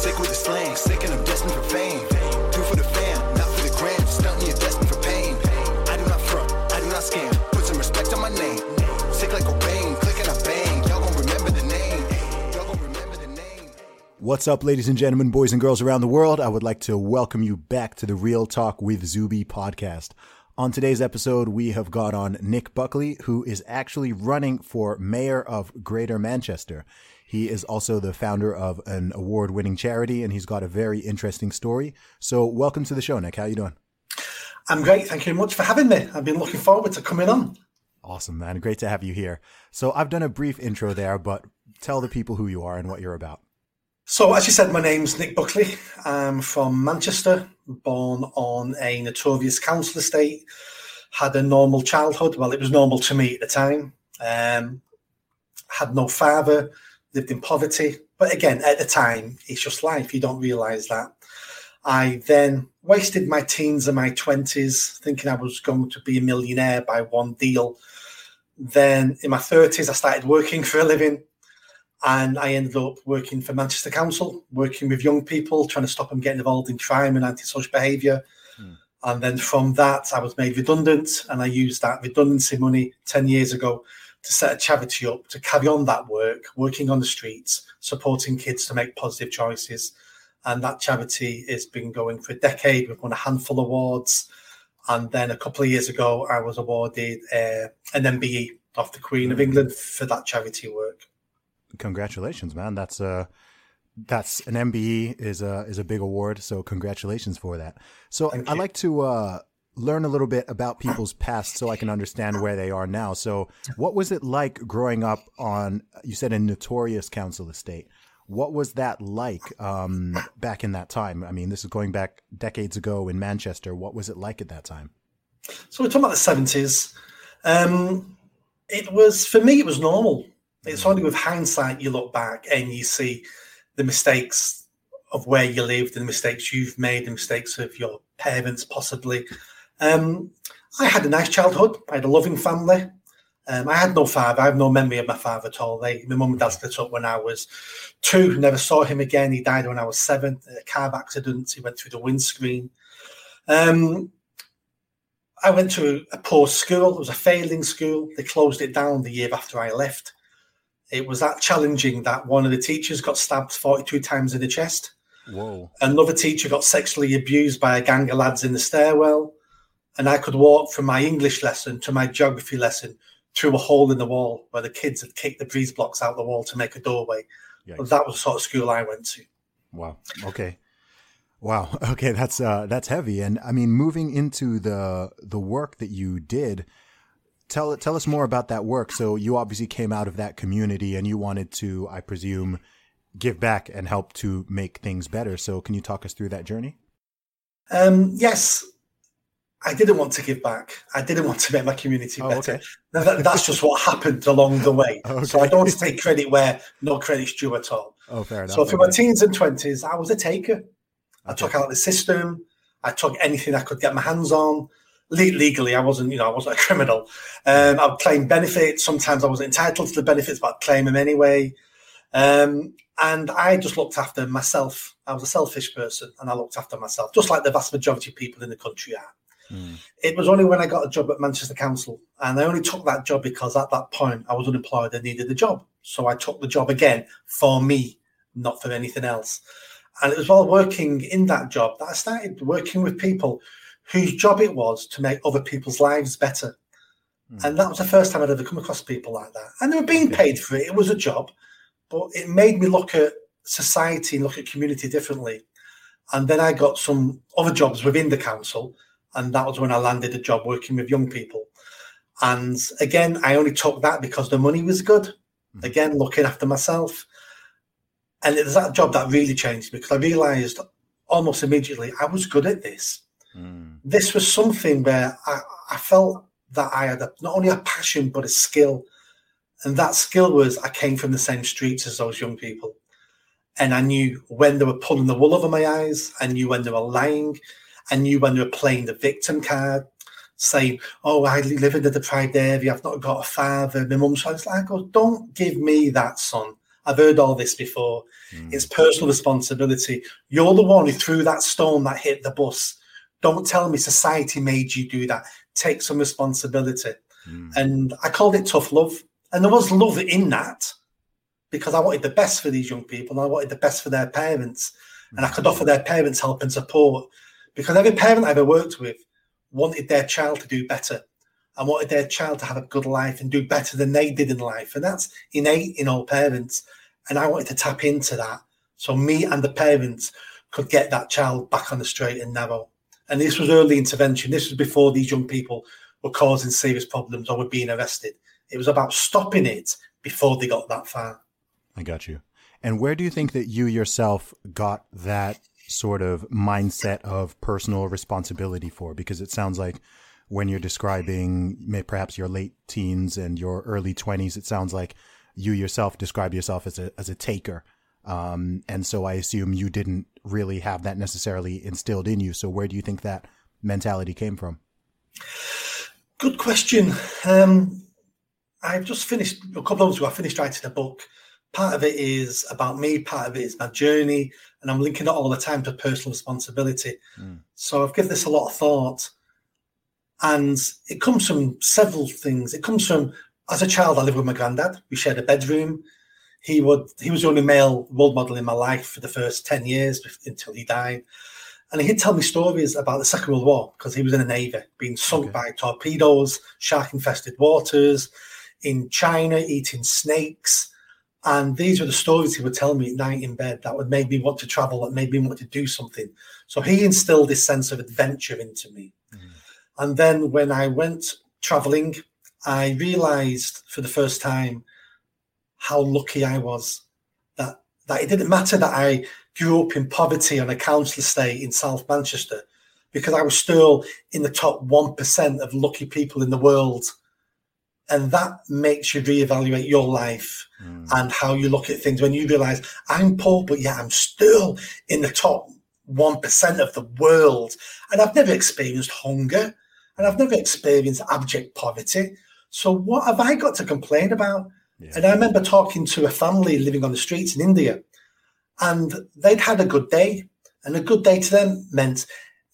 Sick with the slang, sick and I'm destined for fame. Do for the fam, not for the gram. Stunting, you're destined for pain. I do not front, I do not scam. Put some respect on my name. Sick like a bang, click and I bang. Y'all gon' remember the name. Y'all gon' remember the name. What's up, ladies and gentlemen, boys and girls around the world? I would like to welcome you back to the Real Talk with Zuby podcast. On today's episode, we have got on Nick Buckley, who is actually running for mayor of Greater Manchester. He is also the founder of an award-winning charity, and he's got a very interesting story. So, welcome to the show, Nick. How are you doing? I'm great. Thank you very much for having me. I've been looking forward to coming on. Awesome, man. Great to have you here. So, I've done a brief intro there, but tell the people who you are and what you're about. So, as you said, my name's Nick Buckley. I'm from Manchester, born on a notorious council estate. Had a normal childhood. Well, it was normal to me at the time. Um, had no father, lived in poverty. But again, at the time, it's just life. You don't realise that. I then wasted my teens and my 20s thinking I was going to be a millionaire by one deal. Then in my 30s, I started working for a living and I ended up working for Manchester Council, working with young people, trying to stop them getting involved in crime and antisocial behaviour. Hmm. And then from that, I was made redundant, and I used that redundancy money 10 years ago to set a charity up to carry on that work, working on the streets, supporting kids to make positive choices. And that charity has been going for a decade. We've won a handful of awards. And then a couple of years ago, I was awarded uh, an MBE of the Queen of England for that charity work. Congratulations, man. That's uh that's an MBE is a is a big award, so congratulations for that. So I'd like to uh learn a little bit about people's past so I can understand where they are now. So what was it like growing up on you said a notorious council estate? What was that like um back in that time? I mean, this is going back decades ago in Manchester. What was it like at that time? So we're talking about the seventies. Um, it was for me. It was normal. It's only with hindsight you look back and you see the mistakes of where you lived, and the mistakes you've made, the mistakes of your parents, possibly. Um, I had a nice childhood. I had a loving family. Um, I had no father. I have no memory of my father at all. They, my mum and dad split up when I was two. Never saw him again. He died when I was seven. A car accident. He went through the windscreen. Um, I went to a poor school. It was a failing school. They closed it down the year after I left. It was that challenging that one of the teachers got stabbed 42 times in the chest. Whoa. Another teacher got sexually abused by a gang of lads in the stairwell. And I could walk from my English lesson to my geography lesson through a hole in the wall where the kids had kicked the breeze blocks out the wall to make a doorway. Yikes. That was the sort of school I went to. Wow. Okay. Wow. Okay, that's uh that's heavy. And I mean moving into the the work that you did, tell tell us more about that work. So you obviously came out of that community and you wanted to, I presume, give back and help to make things better. So can you talk us through that journey? Um, yes, I didn't want to give back. I didn't want to make my community Oh, better. okay. That- that's just what happened along the way. So I don't want to take credit where no credit's due at all. Oh, fair enough. So through my teens and twenties, I was a taker. I took out the system. I took anything I could get my hands on. Le- legally, I wasn't, you know, I wasn't a criminal. Um, I would claim benefits. Sometimes I wasn't entitled to the benefits, but I'd claim them anyway. Um, and I just looked after myself. I was a selfish person, and I looked after myself, just like the vast majority of people in the country are. Mm. It was only when I got a job at Manchester Council, and I only took that job because at that point I was unemployed and needed a job. So I took the job again for me, not for anything else. And it was while working in that job that I started working with people whose job it was to make other people's lives better. Mm. And that was the first time I'd ever come across people like that. And they were being paid for it. It was a job, but it made me look at society and look at community differently. And then I got some other jobs within the council, and that was when I landed a job working with young people. And again, I only took that because the money was good. Mhm. Again, looking after myself. And it was that job that really changed me because I realized almost immediately I was good at this. Mm. This was something where I, I felt that I had a, not only a passion but a skill. And that skill was I came from the same streets as those young people. And I knew when they were pulling the wool over my eyes. I knew when they were lying. I knew when they were playing the victim card, saying, Oh, I live in a deprived area. I've not got a father. My mum's I was like, oh, don't give me that, son. I've heard all this before. Mm. It's personal responsibility. You're the one who threw that stone that hit the bus. Don't tell me society made you do that. Take some responsibility. Mm. And I called it tough love. And there was love in that because I wanted the best for these young people and I wanted the best for their parents. And I could offer their parents help and support because every parent I've ever worked with wanted their child to do better and wanted their child to have a good life and do better than they did in life. And that's innate in all parents. And I wanted to tap into that. So me and the parents could get that child back on the straight and narrow. And this was early intervention. This was before these young people were causing serious problems or were being arrested. It was about stopping it before they got that far. I got you. And where do you think that you yourself got that sort of mindset of personal responsibility for? Because it sounds like when you're describing perhaps your late teens and your early 20s, it sounds like you yourself describe yourself as a, as a taker. Um, and so I assume you didn't really have that necessarily instilled in you. So where do you think that mentality came from? Good question. Um, I've just finished a couple of months ago. I finished writing a book. Part of it is about me. Part of it is my journey, and I'm linking it all the time to personal responsibility. Mm. So I've given this a lot of thought, and it comes from several things. It comes from as a child, I lived with my granddad. We shared a bedroom. He would he was the only male role model in my life for the first ten years until he died. And he'd tell me stories about the Second World War because he was in the Navy, being sunk okay. by torpedoes, shark infested waters, in China, eating snakes. And these were the stories he would tell me at night in bed that would make me want to travel, that made me want to do something. So he instilled this sense of adventure into me. Mm. And then when I went traveling, I realized for the first time how lucky I was that that it didn't matter that I grew up in poverty on a council estate in South Manchester because I was still in the top 1% of lucky people in the world. And that makes you reevaluate your life mm. and how you look at things when you realize I'm poor, but yeah, I'm still in the top 1% of the world. And I've never experienced hunger and I've never experienced abject poverty. So what have I got to complain about? Yeah. And I remember talking to a family living on the streets in India, and they'd had a good day. And a good day to them meant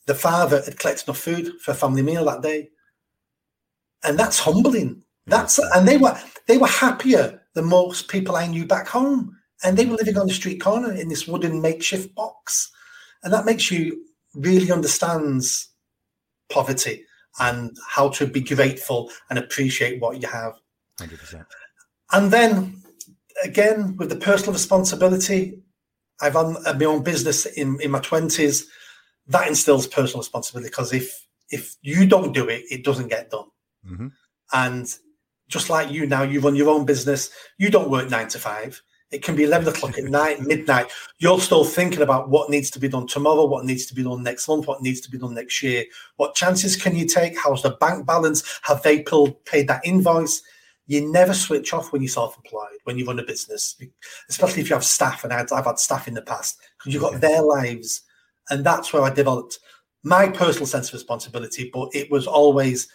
the father had collected enough food for a family meal that day. And that's humbling. That's and they were they were happier than most people I knew back home. And they were living on the street corner in this wooden makeshift box. And that makes you really understands poverty and how to be grateful and appreciate what you have. 100%. And then again, with the personal responsibility, I've run my own business in, in my 20s. That instills personal responsibility because if if you don't do it, it doesn't get done. Mm-hmm. And just like you now, you run your own business. You don't work nine to five. It can be 11 o'clock at night, midnight. You're still thinking about what needs to be done tomorrow, what needs to be done next month, what needs to be done next year. What chances can you take? How's the bank balance? Have they paid that invoice? You never switch off when you're self employed, when you run a business, especially if you have staff. And I've had staff in the past because you've got their lives. And that's where I developed my personal sense of responsibility, but it was always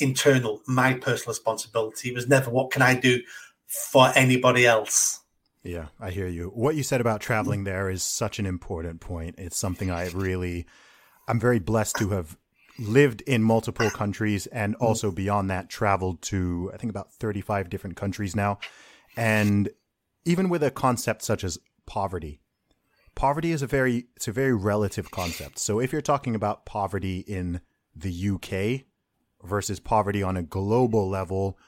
internal, my personal responsibility. It was never what can I do for anybody else. Yeah, I hear you. What you said about traveling there is such an important point. It's something I really, I'm very blessed to have lived in multiple countries and mm. also beyond that traveled to, I think, about 35 different countries now. And even with a concept such as poverty, poverty is a very, it's a very relative concept. So if you're talking about poverty in the UK versus poverty on a global level,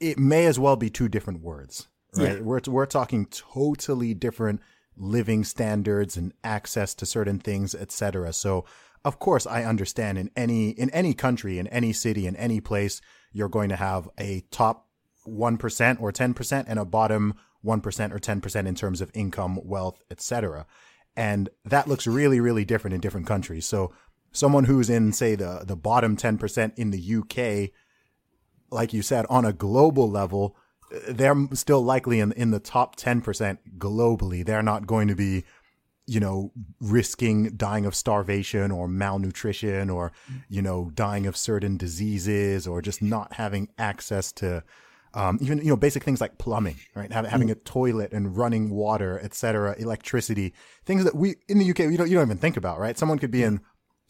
it may as well be two different words right? Yeah. We're we're talking totally different living standards and access to certain things, etc. So, of course, I understand in any in any country, in any city, in any place, you're going to have a top one percent or ten percent and a bottom one percent or ten percent in terms of income, wealth, etc. And that looks really, really different in different countries. So, someone who's in, say, the the bottom ten percent in the UK, like you said, on a global level they're still likely in in the top 10% globally. They're not going to be you know, risking dying of starvation or malnutrition or, you know, dying of certain diseases or just not having access to Um, even you know basic things like plumbing, right? Having, having a toilet and running water, etc., electricity, things that we in the UK you don't you don't even think about, right? Someone could be in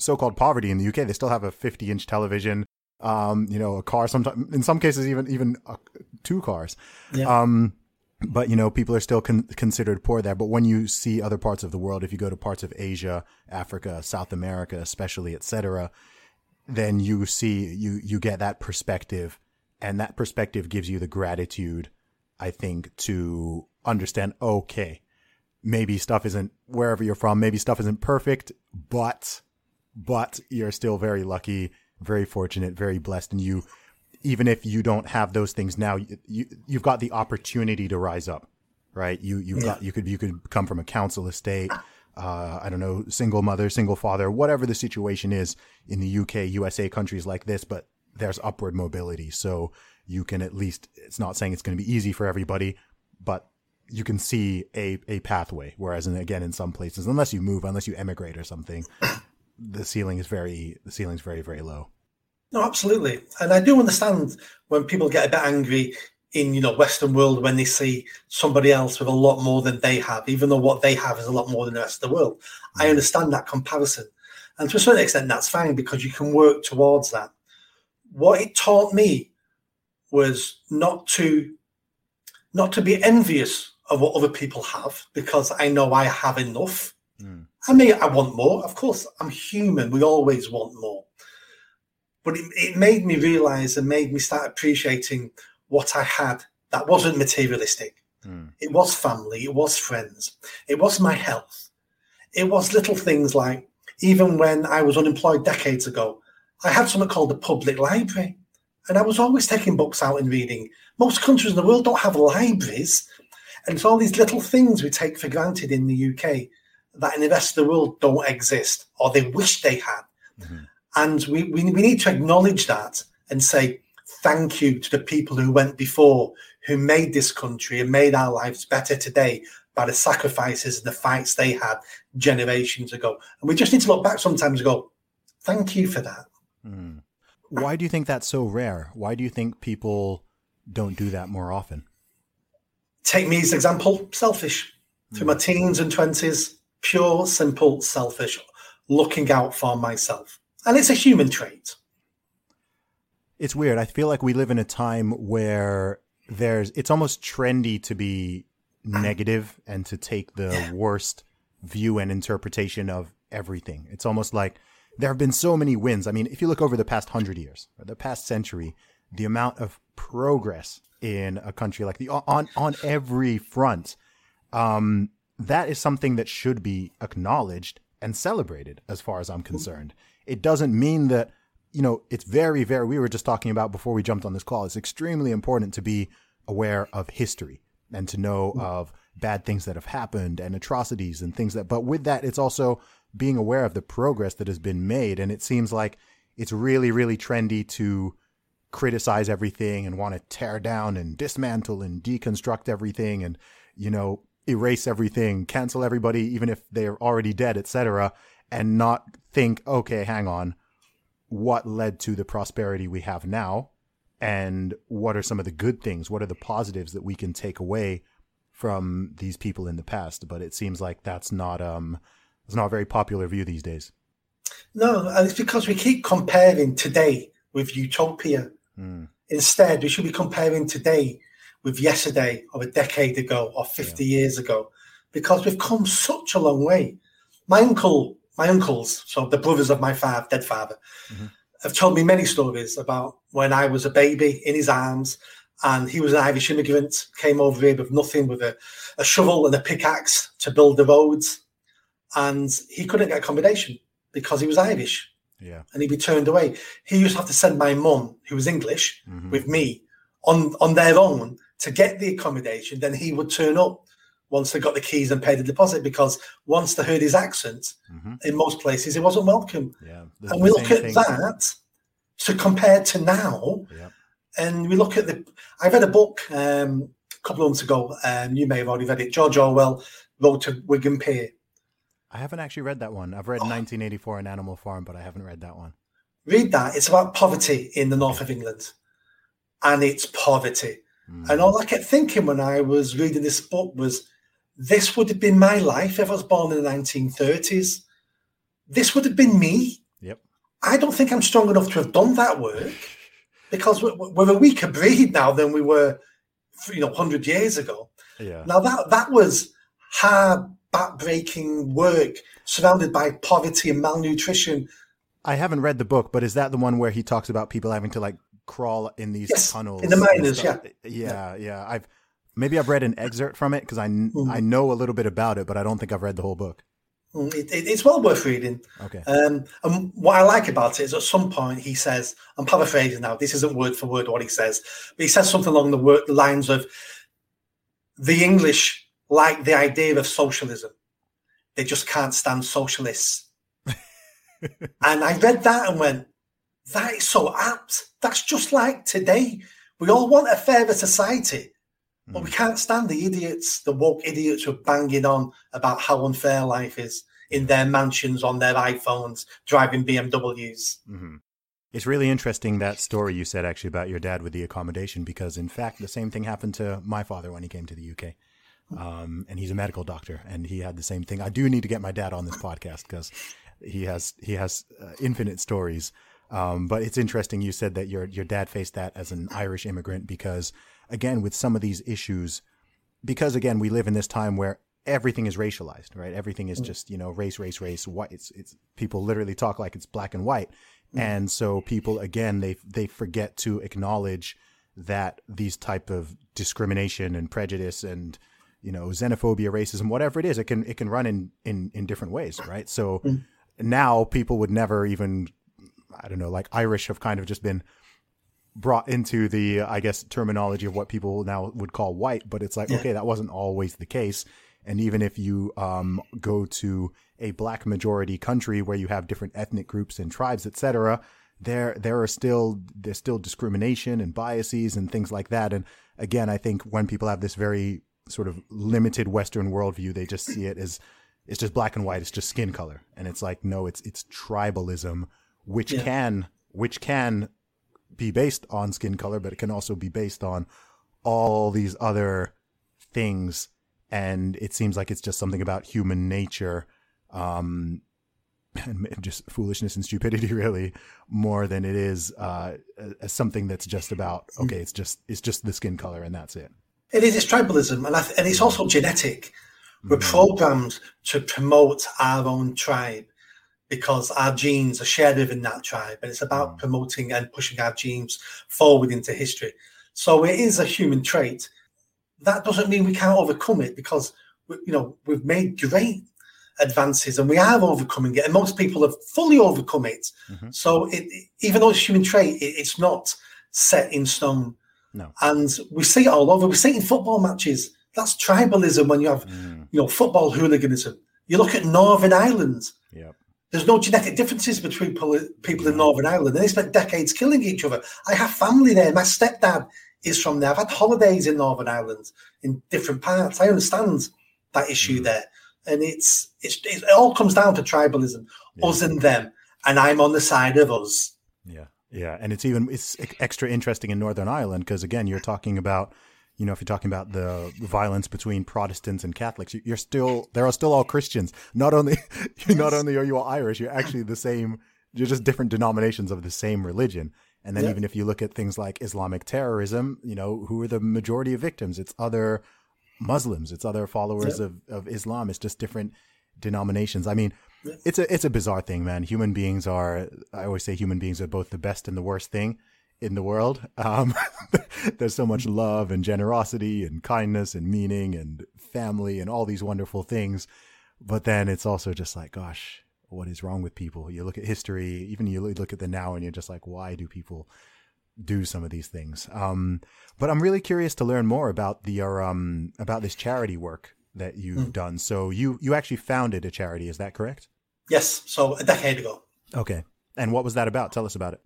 so-called poverty in the UK, they still have a 50-inch television, um, you know, a car. Sometimes in some cases even even uh, two cars. Yeah. Um, but you know people are still con- considered poor there but when you see other parts of the world if you go to parts of asia africa south america especially etc then you see you you get that perspective and that perspective gives you the gratitude i think to understand okay maybe stuff isn't wherever you're from maybe stuff isn't perfect but but you're still very lucky very fortunate very blessed and you even if you don't have those things now, you, you have got the opportunity to rise up, right? You you yeah. got you could you could come from a council estate, uh, I don't know, single mother, single father, whatever the situation is in the UK, USA countries like this, but there's upward mobility, so you can at least. It's not saying it's going to be easy for everybody, but you can see a a pathway. Whereas, in, again, in some places, unless you move, unless you emigrate or something, the ceiling is very the ceiling's very very low. No, absolutely. And I do understand when people get a bit angry in, you know, Western world when they see somebody else with a lot more than they have, even though what they have is a lot more than the rest of the world. I mm. understand that comparison. And to a certain extent, that's fine because you can work towards that. What it taught me was not to not to be envious of what other people have because I know I have enough. I mean, I want more. Of course, I'm human. We always want more but it, it made me realize and made me start appreciating what I had that wasn't materialistic. Mm. It was family, it was friends, it was my health, it was little things like even when I was unemployed decades ago, I had something called the public library, and I was always taking books out and reading. Most countries in the world don't have libraries, and it's all these little things we take for granted in the UK that in the rest of the world don't exist or they wish they had. Mm-hmm. And we, we, we need to acknowledge that and say thank you to the people who went before, who made this country and made our lives better today by the sacrifices and the fights they had generations ago. And we just need to look back sometimes and go, thank you for that. Mm. Why do you think that's so rare? Why do you think people don't do that more often? Take me as an example selfish. Mm. Through my teens and 20s, pure, simple, selfish, looking out for myself and it's a human trait. It's weird. I feel like we live in a time where there's it's almost trendy to be negative and to take the worst view and interpretation of everything. It's almost like there have been so many wins. I mean, if you look over the past hundred years or the past century, the amount of progress in a country like the on on every front, um, that is something that should be acknowledged and celebrated, as far as I'm concerned it doesn't mean that you know it's very very we were just talking about before we jumped on this call it's extremely important to be aware of history and to know mm-hmm. of bad things that have happened and atrocities and things that but with that it's also being aware of the progress that has been made and it seems like it's really really trendy to criticize everything and want to tear down and dismantle and deconstruct everything and you know erase everything cancel everybody even if they're already dead etc and not think, okay, hang on, what led to the prosperity we have now? And what are some of the good things? What are the positives that we can take away from these people in the past? But it seems like that's not um it's not a very popular view these days. No, and it's because we keep comparing today with utopia. Mm. Instead, we should be comparing today with yesterday or a decade ago or 50 yeah. years ago because we've come such a long way. My uncle my uncles, so the brothers of my father, dead father, mm-hmm. have told me many stories about when I was a baby in his arms and he was an Irish immigrant, came over here with nothing, with a, a shovel and a pickaxe to build the roads. And he couldn't get accommodation because he was Irish. Yeah. And he'd be turned away. He used to have to send my mum, who was English, mm-hmm. with me on, on their own to get the accommodation. Then he would turn up once they got the keys and paid the deposit because once they heard his accent, mm-hmm. in most places, he wasn't welcome. Yeah, and we look at thing. that to compare to now, yeah. and we look at the. I read a book um, a couple of months ago, and you may have already read it. George Orwell Road to Wigan Pier. I haven't actually read that one. I've read oh. 1984 and Animal Farm, but I haven't read that one. Read that. It's about poverty in the north of England, and it's poverty Mm. And all I kept thinking when I was reading this book was, this would have been my life if I was born in the 1930s. This would have been me. Yep. I don't think I'm strong enough to have done that work because we're, we're a weaker breed now than we were, you know, 100 years ago. Yeah. Now that that was hard, backbreaking work surrounded by poverty and malnutrition. I haven't read the book, but is that the one where he talks about people having to like crawl in these yes, tunnels in the miners? Yeah. yeah, yeah, yeah. I've maybe I've read an excerpt from it because I mm. I know a little bit about it, but I don't think I've read the whole book. Mm, it, it, it's well worth reading. Okay. Um, and what I like about it is at some point he says, I'm paraphrasing now. This isn't word for word what he says, but he says something along the, word, the lines of the English like the idea of socialism. They just can't stand socialists. and I read that and went, that is so apt. That's just like today. We all want a fairer society, but mm. we hmm. can't stand the idiots, the woke idiots who are banging on about how unfair life is in their mansions on their iPhones, driving BMWs. Mm-hmm. It's really interesting that story you said actually about your dad with the accommodation, because in fact, the same thing happened to my father when he came to the UK. Um, and he's a medical doctor, and he had the same thing. I do need to get my dad on this podcast because he has he has uh, infinite stories. Um, but it's interesting you said that your your dad faced that as an Irish immigrant because again with some of these issues, because again we live in this time where everything is racialized, right? Everything is mm. just you know race, race, race. White. It's it's people literally talk like it's black and white, mm. and so people again they they forget to acknowledge that these type of discrimination and prejudice and you know xenophobia racism whatever it is it can it can run in in in different ways right so mm. now people would never even i don't know like irish have kind of just been brought into the i guess terminology of what people now would call white but it's like yeah. okay that wasn't always the case and even if you um, go to a black majority country where you have different ethnic groups and tribes etc there there are still there's still discrimination and biases and things like that and again i think when people have this very sort of limited Western worldview, they just see it as it's just black and white. It's just skin color, and it's like no, it's it's tribalism, which yeah. can which can be based on skin color, but it can also be based on all these other things. And it seems like it's just something about human nature, um, and just foolishness and stupidity, really, more than it is uh, something that's just about okay, it's just it's just the skin color and that's it. It is. It's tribalism, and th- and it's also genetic. We're mm. programmed to promote our own tribe because our genes are shared within that tribe, and it's about mm. promoting and pushing our genes forward into history. So it is a human trait. That doesn't mean we can't overcome it because you know we've made great advances and we are overcoming it, and most people have fully overcome it. Mm-hmm. So it, even though it's a human trait, it, it's not set in stone. No. And we see it all over. We see it in football matches. That's tribalism when you have, mm. you know, football hooliganism. You look at Northern Ireland. Yep. There's no genetic differences between people in Northern Ireland. And they spent decades killing each other. I have family there. My stepdad is from there. I've had holidays in Northern Ireland in different parts. I understand that issue mm. there. And it's, it's it all comes down to tribalism, yeah. us and them. And I'm on the side of us. Yeah. Yeah, and it's even it's extra interesting in Northern Ireland because again, you're talking about, you know, if you're talking about the violence between Protestants and Catholics, you're still there are still all Christians. Not only you not only are you all Irish, you're actually the same. You're just different denominations of the same religion. And then yeah. even if you look at things like Islamic terrorism, you know, who are the majority of victims? It's other Muslims, it's other followers yeah. of, of Islam. It's just different denominations. I mean, it's a it's a bizarre thing, man. Human beings are I always say human beings are both the best and the worst thing in the world. Um, there's so much love and generosity and kindness and meaning and family and all these wonderful things. But then it's also just like, gosh, what is wrong with people? You look at history, even you look at the now, and you're just like, why do people do some of these things? Um, but I'm really curious to learn more about the um about this charity work that you've mm. done. So you you actually founded a charity, is that correct? Yes, so a decade ago. Okay. And what was that about? Tell us about it.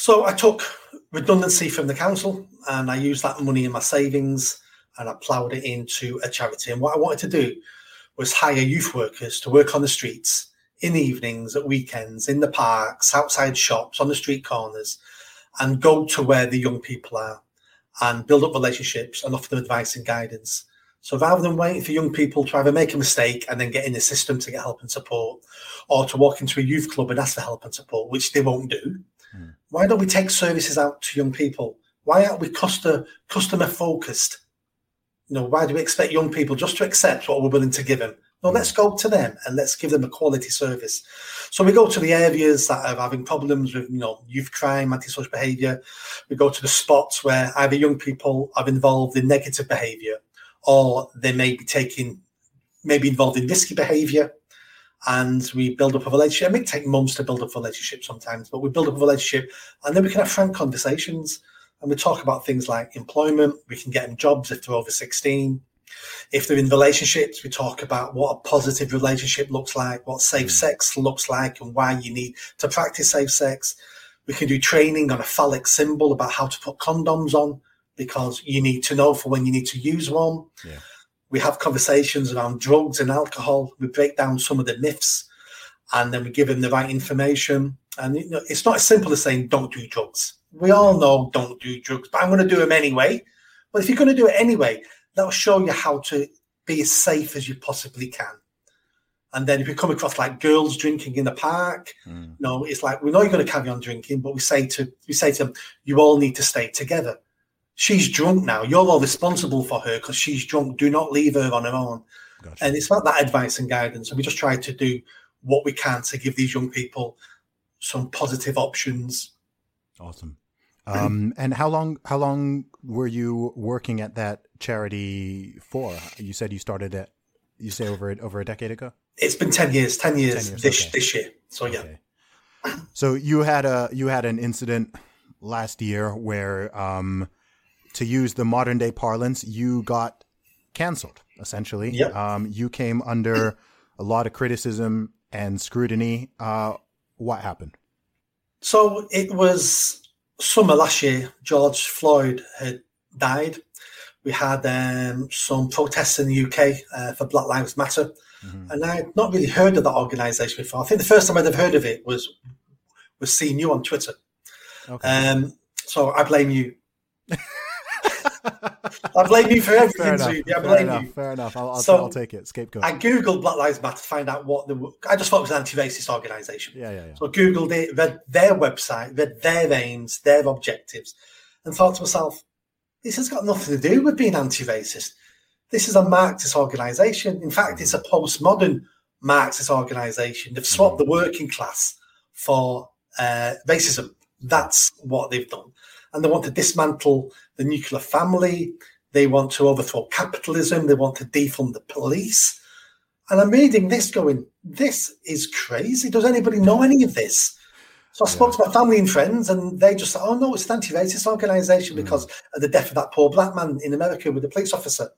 So I took redundancy from the council and I used that money in my savings and I ploughed it into a charity. And what I wanted to do was hire youth workers to work on the streets in the evenings, at weekends, in the parks, outside shops, on the street corners, and go to where the young people are and build up relationships and offer them advice and guidance. So rather than waiting for young people to either make a mistake and then get in the system to get help and support, or to walk into a youth club and ask for help and support, which they won't do, mm. why don't we take services out to young people? Why aren't we customer customer focused? You know, why do we expect young people just to accept what we're willing to give them? No, let's go to them and let's give them a quality service. So we go to the areas that are having problems with, you know, youth crime, antisocial behaviour. We go to the spots where either young people are involved in negative behaviour or they may be taking, maybe involved in risky behaviour. And we build up a relationship. It may take months to build up a relationship sometimes, but we build up a relationship and then we can have frank conversations and we talk about things like employment. We can get them jobs if they're over 16 if they're in relationships, we talk about what a positive relationship looks like, what safe mm. sex looks like, and why you need to practice safe sex. We can do training on a phallic symbol about how to put condoms on because you need to know for when you need to use one. Yeah. We have conversations around drugs and alcohol. We break down some of the myths and then we give them the right information. And you know, it's not as simple as saying, don't do drugs. We all know don't do drugs, but I'm going to do them anyway. But if you're going to do it anyway, that'll show you how to be as safe as you possibly can. And then if you come across like girls drinking in the park, mm. no, it's like we know you're going to carry on drinking, but we say to we say to them, you all need to stay together. She's drunk now. You're all responsible for her because she's drunk. Do not leave her on her own. Gotcha. And it's about that advice and guidance. And we just try to do what we can to give these young people some positive options. Awesome. Um, and how long how long were you working at that charity for? You said you started it. You say over over a decade ago. It's been ten years. Ten years, 10 years this okay. this year. So yeah. Okay. So you had a you had an incident last year where, um, to use the modern day parlance, you got canceled. Essentially, yep. um, you came under a lot of criticism and scrutiny. Uh, what happened? So it was summer last year. George Floyd had died, we had um, some protests in the UK uh, for Black Lives Matter. Mm-hmm. And I'd not really heard of that organisation before. I think the first time I'd have heard of it was was seeing you on Twitter. Okay. Um, so I blame you. I blame you for everything. Fair enough, yeah, I blame fair enough, you. Fair enough. I'll, I'll, so I'll, take it. Scapegoat. I googled Black Lives Matter to find out what the. I just thought it was an anti-racist organisation. Yeah, yeah, yeah. So I googled it, read their website, read their aims, their objectives, and thought to myself, this has got nothing to do with being anti-racist. This is a Marxist organisation. In fact, it's a postmodern Marxist organisation. They've swapped the working class for uh, racism. That's what they've done. And they want to dismantle the nuclear family. They want to overthrow capitalism. They want to defund the police. And I'm reading this going, this is crazy. Does anybody know any of this? So I spoke to my family and friends, and they just said, "Oh no, it's an anti-racist organisation mm. because of the death of that poor black man in America with the police officer."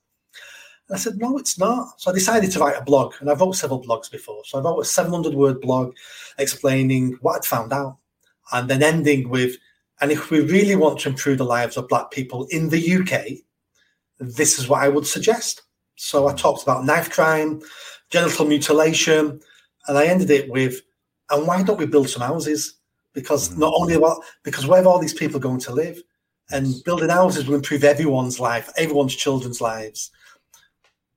And I said, "No, it's not." So I decided to write a blog, and I've wrote several blogs before. So I wrote a 700-word blog explaining what I'd found out, and then ending with, "And if we really want to improve the lives of black people in the UK, this is what I would suggest." So I mm. talked about knife crime, genital mutilation, and I ended it with, "And why don't we build some houses?" because mm-hmm. not only what because where are all these people going to live? And building houses will improve everyone's life, everyone's children's lives.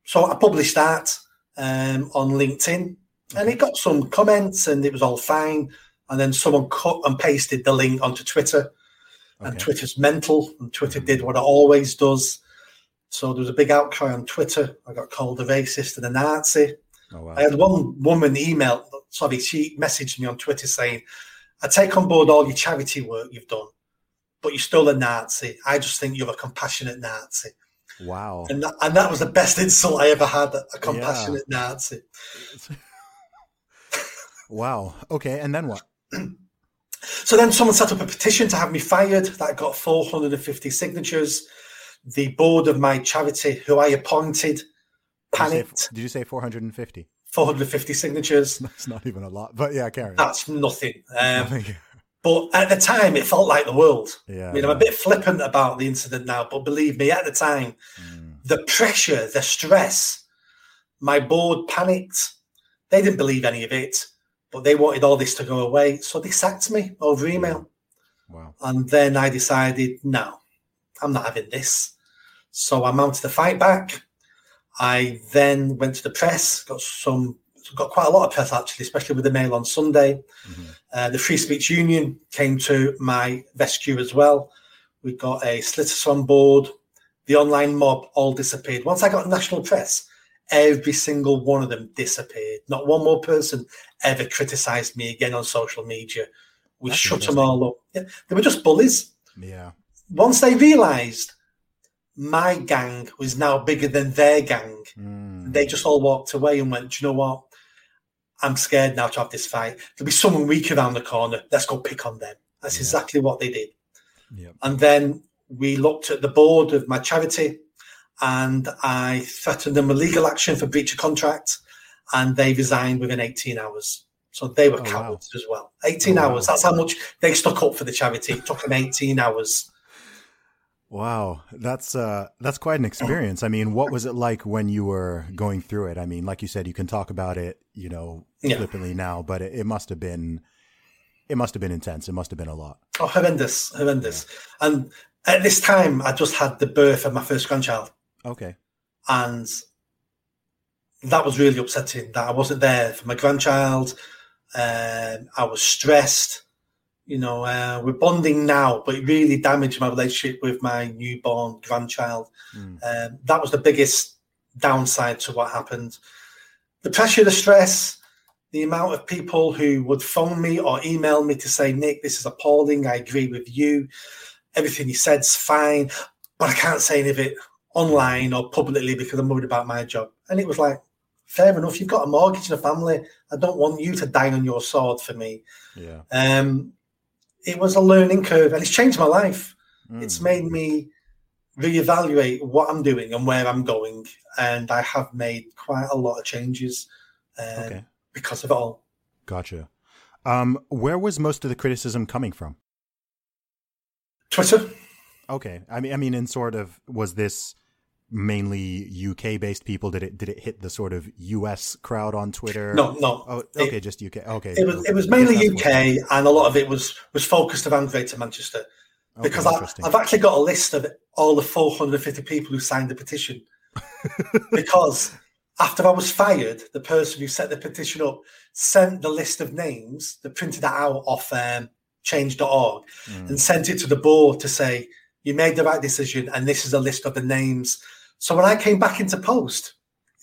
So I published that um, on LinkedIn, and it got some comments, and it was all fine. And then someone cut and pasted the link onto Twitter, okay. and Twitter's mental, and Twitter did mm. what it always does. So there was a big outcry on Twitter. I got called a racist and a Nazi. Oh, wow. I had one woman email, sorry, she messaged me on Twitter saying, I take on board all your charity work you've done, but you're still a Nazi. I just think you're a compassionate Nazi. Wow. And that, and that was the best insult I ever had a compassionate yeah. Nazi. wow. Okay. And then what? So then someone set up a petition to have me fired that got 450 signatures. The board of my charity, who I appointed, panicked. Did you say, say 450? 450 signatures. That's not even a lot, but yeah, carry. That's nothing. Um, but at the time, it felt like the world. Yeah, I mean, I'm a bit flippant about the incident now, but believe me, at the time, mm. the pressure, the stress, my board panicked. They didn't believe any of it, but they wanted all this to go away. So they sacked me over email. Wow. And then I decided, no, I'm not having this. So I mounted the fight back. I then went to the press, got some, got quite a lot of press actually, especially with the Mail on Sunday. Mm-hmm. Uh, the Free Speech Union came to my rescue as well. We got a solicitors on board. The online mob all disappeared. Once I got national press, every single one of them disappeared. Not one more person ever criticized me again on social media. We That's shut them all up. Yeah, they were just bullies. Yeah. Once they realized my gang was now bigger than their gang, mm. they just all walked away and went, you know what? I'm scared now to have this fight. There'll be someone weak around the corner. Let's go pick on them. That's yeah. exactly what they did. Yep. And then we looked at the board of my charity and I threatened them with legal action for breach of contract and they resigned within 18 hours. So they were oh, cowards wow. as well. 18 oh, hours. Wow. That's how much they stuck up for the charity. It took them 18 hours. Wow, that's uh that's quite an experience. I mean, what was it like when you were going through it? I mean, like you said, you can talk about it, you know, yeah. flippantly now, but it, it, must have been it must have been intense. It must have been a lot. Oh, horrendous, horrendous. Yeah. And at this time, I just had the birth of my first grandchild. Okay. And that was really upsetting that I wasn't there for my grandchild. Um, I was stressed you know, uh, we're bonding now, but it really damaged my relationship with my newborn grandchild. Mm. Um, that was the biggest downside to what happened. The pressure, the stress, the amount of people who would phone me or email me to say, Nick, this is appalling. I agree with you. Everything you said's fine, but I can't say any of it online or publicly because I'm worried about my job. And it was like, fair enough. You've got a mortgage and a family. I don't want you to die on your sword for me. Yeah. Um, it was a learning curve and it's changed my life. Mm. It's made me reevaluate what I'm doing and where I'm going. And I have made quite a lot of changes uh, okay. because of it all. Gotcha. Um, where was most of the criticism coming from? Twitter. Okay. I mean, I mean, in sort of, was this mainly UK based people? Did it did it hit the sort of US crowd on Twitter? No, no. Oh, okay, it, just UK. Okay, it was it was mainly UK, and a lot of it was was focused around Greater Manchester. Because okay, I, I've actually got a list of all the 450 people who signed the petition. because after I was fired, the person who set the petition up sent the list of names, they printed that out off um, change.org mm. and sent it to the board to say, you made the right decision, and this is a list of the names so when I came back into post,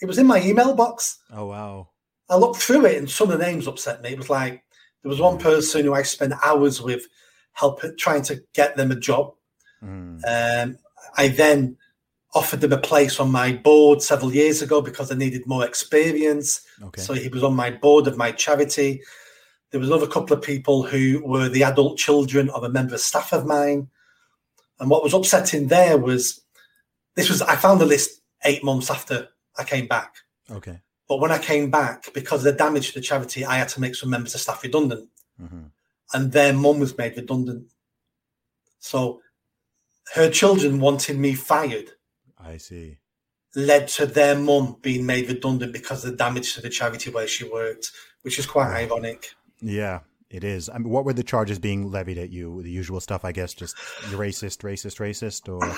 it was in my email box. Oh wow! I looked through it, and some of the names upset me. It was like there was one person who I spent hours with, helping trying to get them a job. Mm. Um, I then offered them a place on my board several years ago because I needed more experience. Okay. So he was on my board of my charity. There was another couple of people who were the adult children of a member of staff of mine. And what was upsetting there was this was I found the list eight months after I came back. Okay. But when I came back, because of the damage to the charity, I had to make some members of staff redundant. Mm-hmm. And their mum was made redundant. So her children wanting me fired. I see. Led to their mum being made redundant because of the damage to the charity where she worked, which is quite ironic. Yeah, it is. I mean, what were the charges being levied at you? The usual stuff, I guess, just racist, racist, racist, or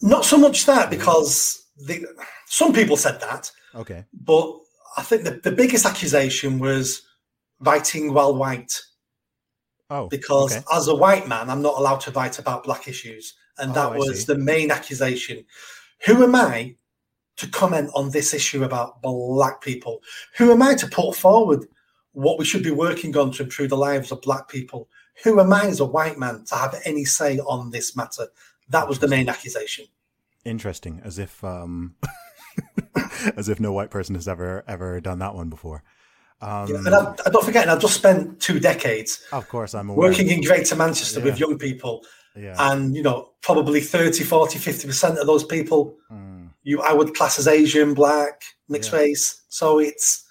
not so much that because the, some people said that. Okay. But I think the, the biggest accusation was writing while white. Oh. Because okay. as a white man, I'm not allowed to write about black issues. And that oh, was the main accusation. Who am I to comment on this issue about black people? Who am I to put forward what we should be working on to improve the lives of black people? Who am I as a white man to have any say on this matter? That was the main accusation. Interesting, as if um, as if no white person has ever ever done that one before. Um, yeah, and I, I, don't forget, and I've just spent two decades. Of course, I'm aware. working in Greater Manchester yeah. with young people, yeah. and you know, probably 30, 40, 50 percent of those people, mm. you I would class as Asian, black, mixed race. So it's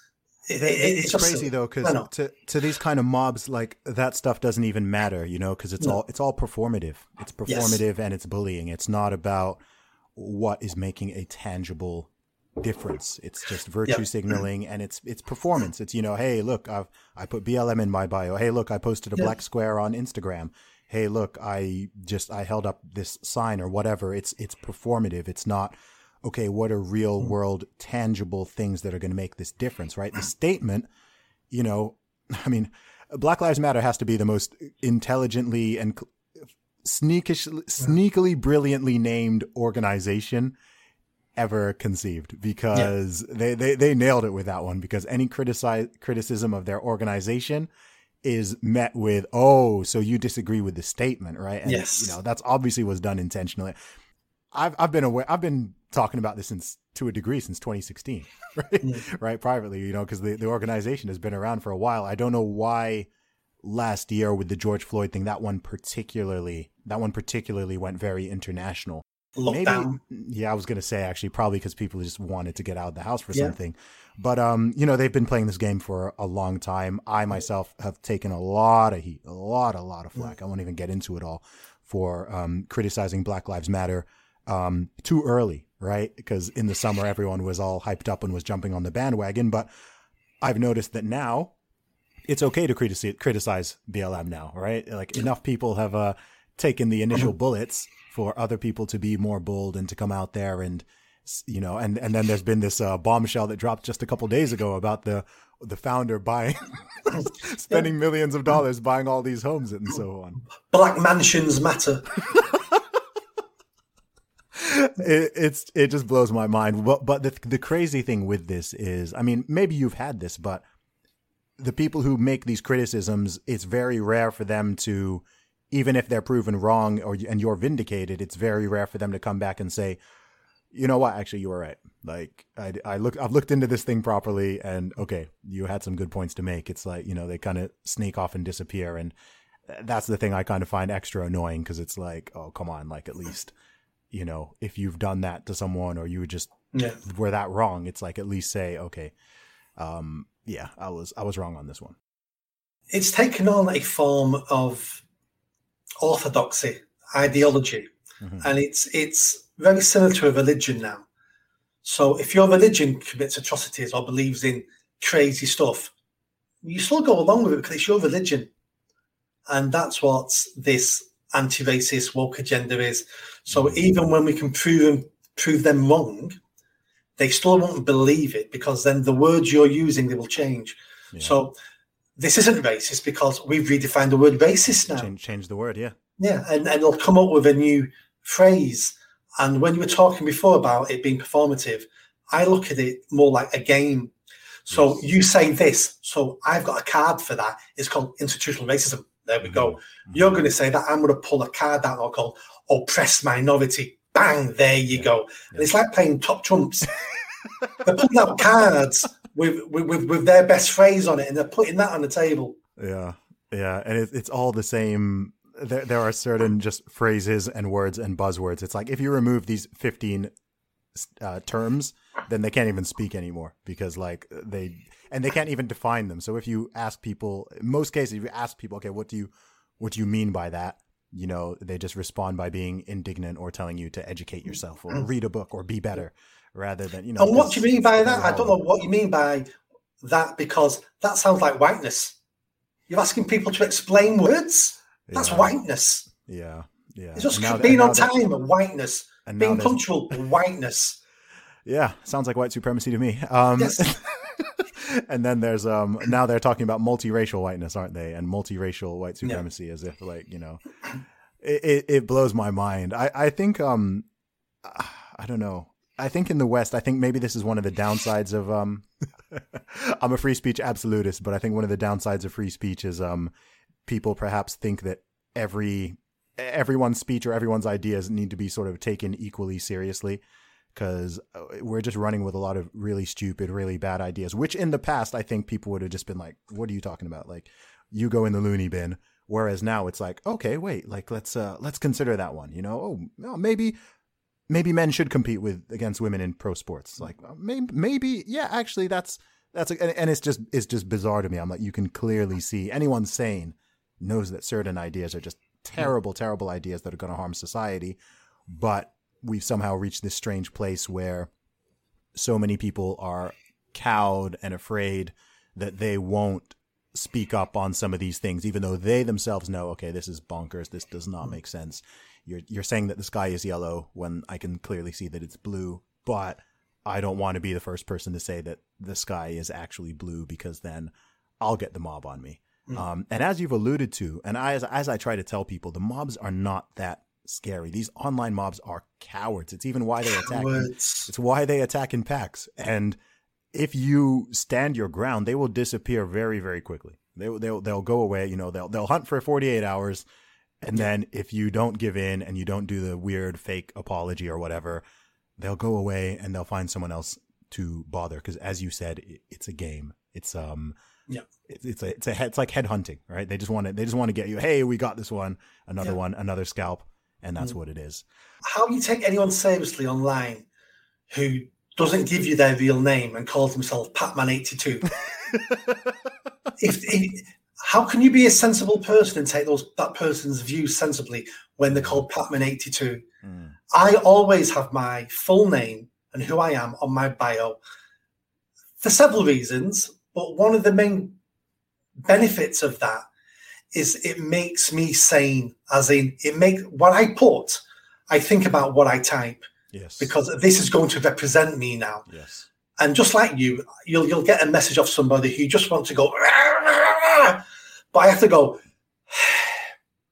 it, it, it's, it's crazy though because to to these kind of mobs like that stuff doesn't even matter you know because it's no. all it's all performative it's performative yes. and it's bullying it's not about what is making a tangible difference it's just virtue yep. signaling and it's it's performance it's you know hey look I've, i put blm in my bio hey look i posted a yep. black square on instagram hey, look, I just I held up this sign or whatever. It's it's performative. It's not okay. What are real hmm. world tangible things that are going to make this difference? Right? The statement, you know, I mean, Black Lives Matter has to be the most intelligently and sneakish, sneakily, brilliantly named organization ever conceived because yeah. they, they, they nailed it with that one because any criticize, criticism of their organization is met with, oh, so you disagree with the statement, right? And, yes. you know, that's obviously was done intentionally. I've, I've been aware, I've been talking about this since, to a degree, since 2016, right? Mm. right. Privately, you know, because the, the organization has been around for a while. I don't know why last year with the George Floyd thing, that one particularly, that one particularly went very international. Lockdown. Maybe, yeah, I was gonna say actually probably because people just wanted to get out of the house for yeah. something. But um, you know, they've been playing this game for a long time. I myself have taken a lot of heat, a lot, a lot of flack. I won't even get into it all for um, criticizing Black Lives Matter um, too early, right? Because in the summer everyone was all hyped up and was jumping on the bandwagon. But I've noticed that now it's okay to criticize, criticize BLM now, right? Like enough people have uh, taken the initial bullets for other people to be more bold and to come out there and you know and and then there's been this uh, bombshell that dropped just a couple days ago about the the founder buying spending millions of dollars buying all these homes and so on black mansions matter it, it's it just blows my mind but but the the crazy thing with this is i mean maybe you've had this but the people who make these criticisms it's very rare for them to even if they're proven wrong or and you're vindicated, it's very rare for them to come back and say, you know what, actually you were right. Like I, I look, I've looked into this thing properly, and okay, you had some good points to make. It's like you know they kind of sneak off and disappear, and uh, that's the thing I kind of find extra annoying because it's like, oh come on, like at least you know if you've done that to someone or you just yeah. were that wrong, it's like at least say, okay, um, yeah, I was I was wrong on this one. It's taken on a form of orthodoxy ideology, mm-hmm. and it's it's very similar to a religion now. So if your religion commits atrocities or believes in crazy stuff, you still go along with it because it's your religion, and that's what this anti-racist woke agenda is. So even when we can prove them, prove them wrong, they still won't believe it because then the words you're using they will change. Yeah. So this isn't racist because we've redefined the word racist now. Change, change the word, yeah. Yeah, and, and they'll come up with a new phrase. And when you were talking before about it being performative, I look at it more like a game. So yes. you say this, so I've got a card for that. It's called institutional racism. There we go. Mm-hmm. You're going to say that I'm going to pull a card out called oppressed minority. Bang, there you yeah. go. And it's like playing top trumps. They're pulling out cards with, with with their best phrase on it, and they're putting that on the table. Yeah, yeah, and it, it's all the same. There, there are certain just phrases and words and buzzwords. It's like if you remove these fifteen uh, terms, then they can't even speak anymore because like they and they can't even define them. So if you ask people, in most cases, if you ask people, okay, what do you what do you mean by that? You know, they just respond by being indignant or telling you to educate yourself or read a book or be better rather than you know. And what do you mean by that? I don't know what you mean by that because that sounds like whiteness. You're asking people to explain words. That's yeah. whiteness. Yeah, yeah. It's just being on time and whiteness. And being punctual, whiteness. Yeah, sounds like white supremacy to me. Um, yes. and then there's um now they're talking about multiracial whiteness, aren't they? And multiracial white supremacy, yeah. as if like you know, it, it, it blows my mind. I I think um I don't know. I think in the West, I think maybe this is one of the downsides of um I'm a free speech absolutist, but I think one of the downsides of free speech is um people perhaps think that every everyone's speech or everyone's ideas need to be sort of taken equally seriously because uh, we're just running with a lot of really stupid, really bad ideas, which in the past I think people would have just been like, "What are you talking about?" Like, you go in the loony bin. Whereas now it's like, okay, wait, like let's uh let's consider that one. You know, oh, maybe maybe men should compete with against women in pro sports. Like maybe, maybe yeah, actually that's that's a, and, and, it's just it's just bizarre to me. I'm like you can clearly see anyone sane knows that certain ideas are just terrible, terrible ideas that are going to harm society, but we've somehow reached this strange place where so many people are cowed and afraid that they won't speak up on some of these things, even though they themselves know, okay, this is bonkers. This does not make sense. You're you're saying that the sky is yellow when I can clearly see that it's blue, but I don't want to be the first person to say that the sky is actually blue because then I'll get the mob on me. Um, and as you've alluded to, and I, as, as I try to tell people, the mobs are not that scary. These online mobs are cowards. It's even why they attack. in- It's why they attack in packs. And if you stand your ground, they will disappear very, very quickly. They they'll they'll go away. You know, they'll they'll hunt for 48 hours, and then if you don't give in and you don't do the weird fake apology or whatever, they'll go away and they'll find someone else to bother. Because as you said, it, it's a game. It's um. Yeah. It's it's a, it's a it's like head hunting, right? They just want to they just want to get you. Hey, we got this one, another Yeah. one, another scalp, and that's what it is. How do you take anyone seriously online who doesn't give you their real name and calls himself Patman82? if, if how can you be a sensible person and take those that person's views sensibly when they're called Patman82? Mm. I always have my full name and who I am on my bio for several reasons, but one of the main benefits of that is it makes me sane, as in it make what I put, I think about what I type Yes. because this is going to represent me now. yes. And just like you, you'll you'll get a message off somebody who just wants to go, but I have to go.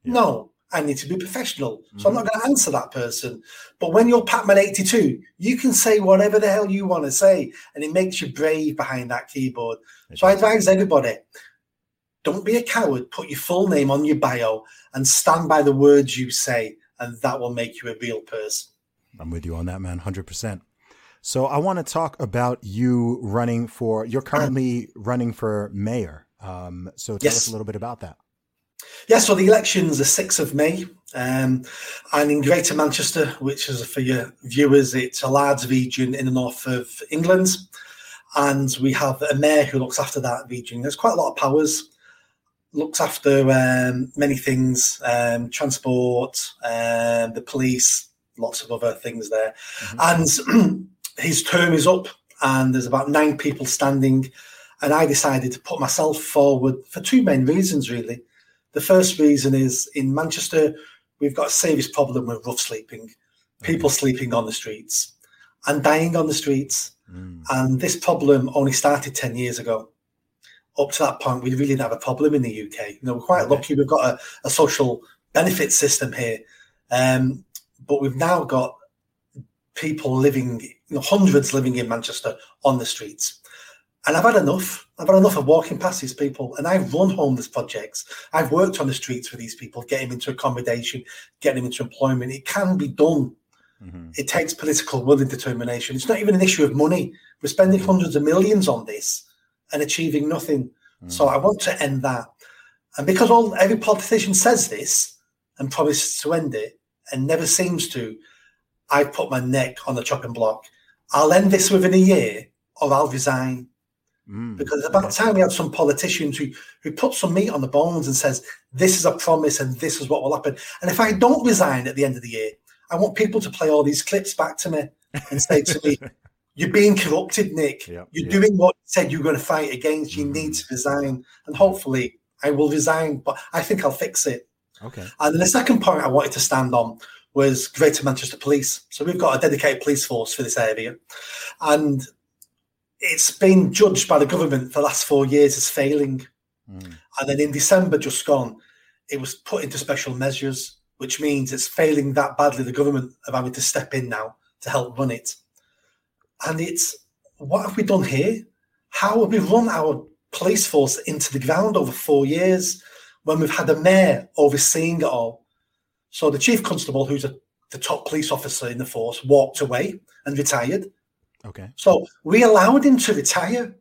No, I need to be professional, so I'm mm-hmm. not going to answer that person. But when you're Patman 82, you can say whatever the hell you want to say, and it makes you brave behind that keyboard. So I advise everybody: don't be a coward. Put your full name on your bio and stand by the words you say, and that will make you a real person. I'm with you on that, man, hundred percent. So I want to talk about you running for. You're currently running for mayor. Um, so tell us a little bit about that. Yeah, so the election's the 6th of May. Um, and in Greater Manchester, which is for your viewers, it's a large region in the north of England. And we have a mayor who looks after that region. There's quite a lot of powers, looks after um, many things um, transport, um, the police, lots of other things there. And his term is up, and there's about nine people standing. And I decided to put myself forward for two main reasons, really. The first reason is in Manchester, we've got a serious problem with rough sleeping, people sleeping on the streets and dying on the streets. Mm. And this problem only started 10 years ago. Up to that point, we really didn't have a problem in the UK. You know, we're quite lucky we've got a, a social benefit system here. Um, but we've now got people living, you know, hundreds living in Manchester on the streets. And I've had enough. I've had enough of walking past these people. And I've run homeless projects. I've worked on the streets with these people, getting them into accommodation, getting them into employment. It can be done. Mhm. It takes political will and determination. It's not even an issue of money. We're spending hundreds of millions on this and achieving nothing. So I want to end that. And because all every politician says this and promises to end it and never seems to, I put my neck on the chopping block. I'll end this within a year or I'll resign. Mm. Because it's about time we have some politicians who, who put some meat on the bones and says, this is a promise and this is what will happen. And if I don't resign at the end of the year, I want people to play all these clips back to me and say to me, you're being corrupted, Nick. Yeah, you're yeah. doing what you said you were going to fight against. You Mhm. need to resign. And hopefully I will resign, but I think I'll fix it. Okay. And then the second point I wanted to stand on was Greater Manchester Police. So we've got a dedicated police force for this area. And it's been judged by the government for the last four years as failing. Mm. And then in December just gone, it was put into special measures, which means it's failing that badly. The government are having to step in now to help run it. And it's what have we done here? How have we run our police force into the ground over four years when we've had a mayor overseeing it all? So the chief constable, who's a, the top police officer in the force, walked away and retired. Okay. So we allowed him to retire.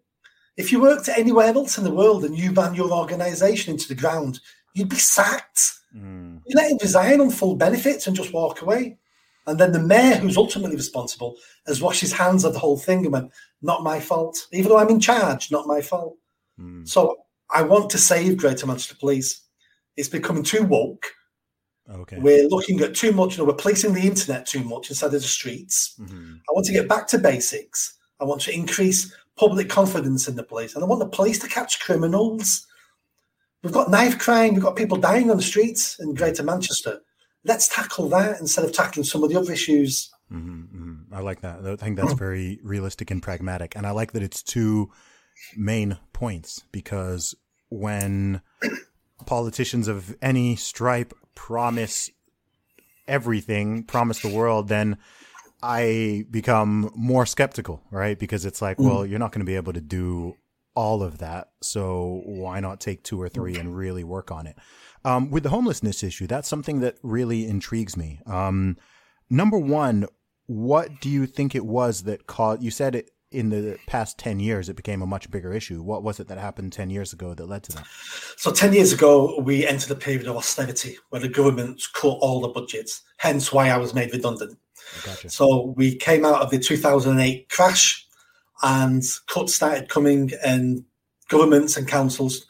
If you worked anywhere else in the world and you ran your organisation into the ground, you'd be sacked. Mm. You let him resign on full benefits and just walk away. And then the mayor, who's ultimately responsible, has washed his hands of the whole thing and went, not my fault. Even though I'm in charge, not my fault. Mm. So I want to save Greater Manchester Police. It's becoming too woke. Okay. We're looking at too much, you know, we're placing the internet too much instead of the streets. Mhm. I want to get back to basics. I want to increase public confidence in the police. And I want the police to catch criminals, we've got knife crime, we've got people dying on the streets in Greater Manchester. Let's tackle that instead of tackling some of the other issues. Mm-hmm, mm-hmm. I like that. I think that's very realistic and pragmatic, and I like that it's two main points because when politicians of any stripe promise everything, promise the world, then I become more skeptical, right? Because it's like, mm. well, you're not going to be able to do all of that. So why not take two or three and really work on it? Um, with the homelessness issue, that's something that really intrigues me. Um, number one, what do you think it was that caused, you said it in the past 10 years, it became a much bigger issue. What was it that happened 10 years ago that led to that? So 10 years ago, we entered a period of austerity where the government cut all the budgets, hence why I was made redundant. Gotcha. So we came out of the 2008 crash and cuts started coming and governments and councils,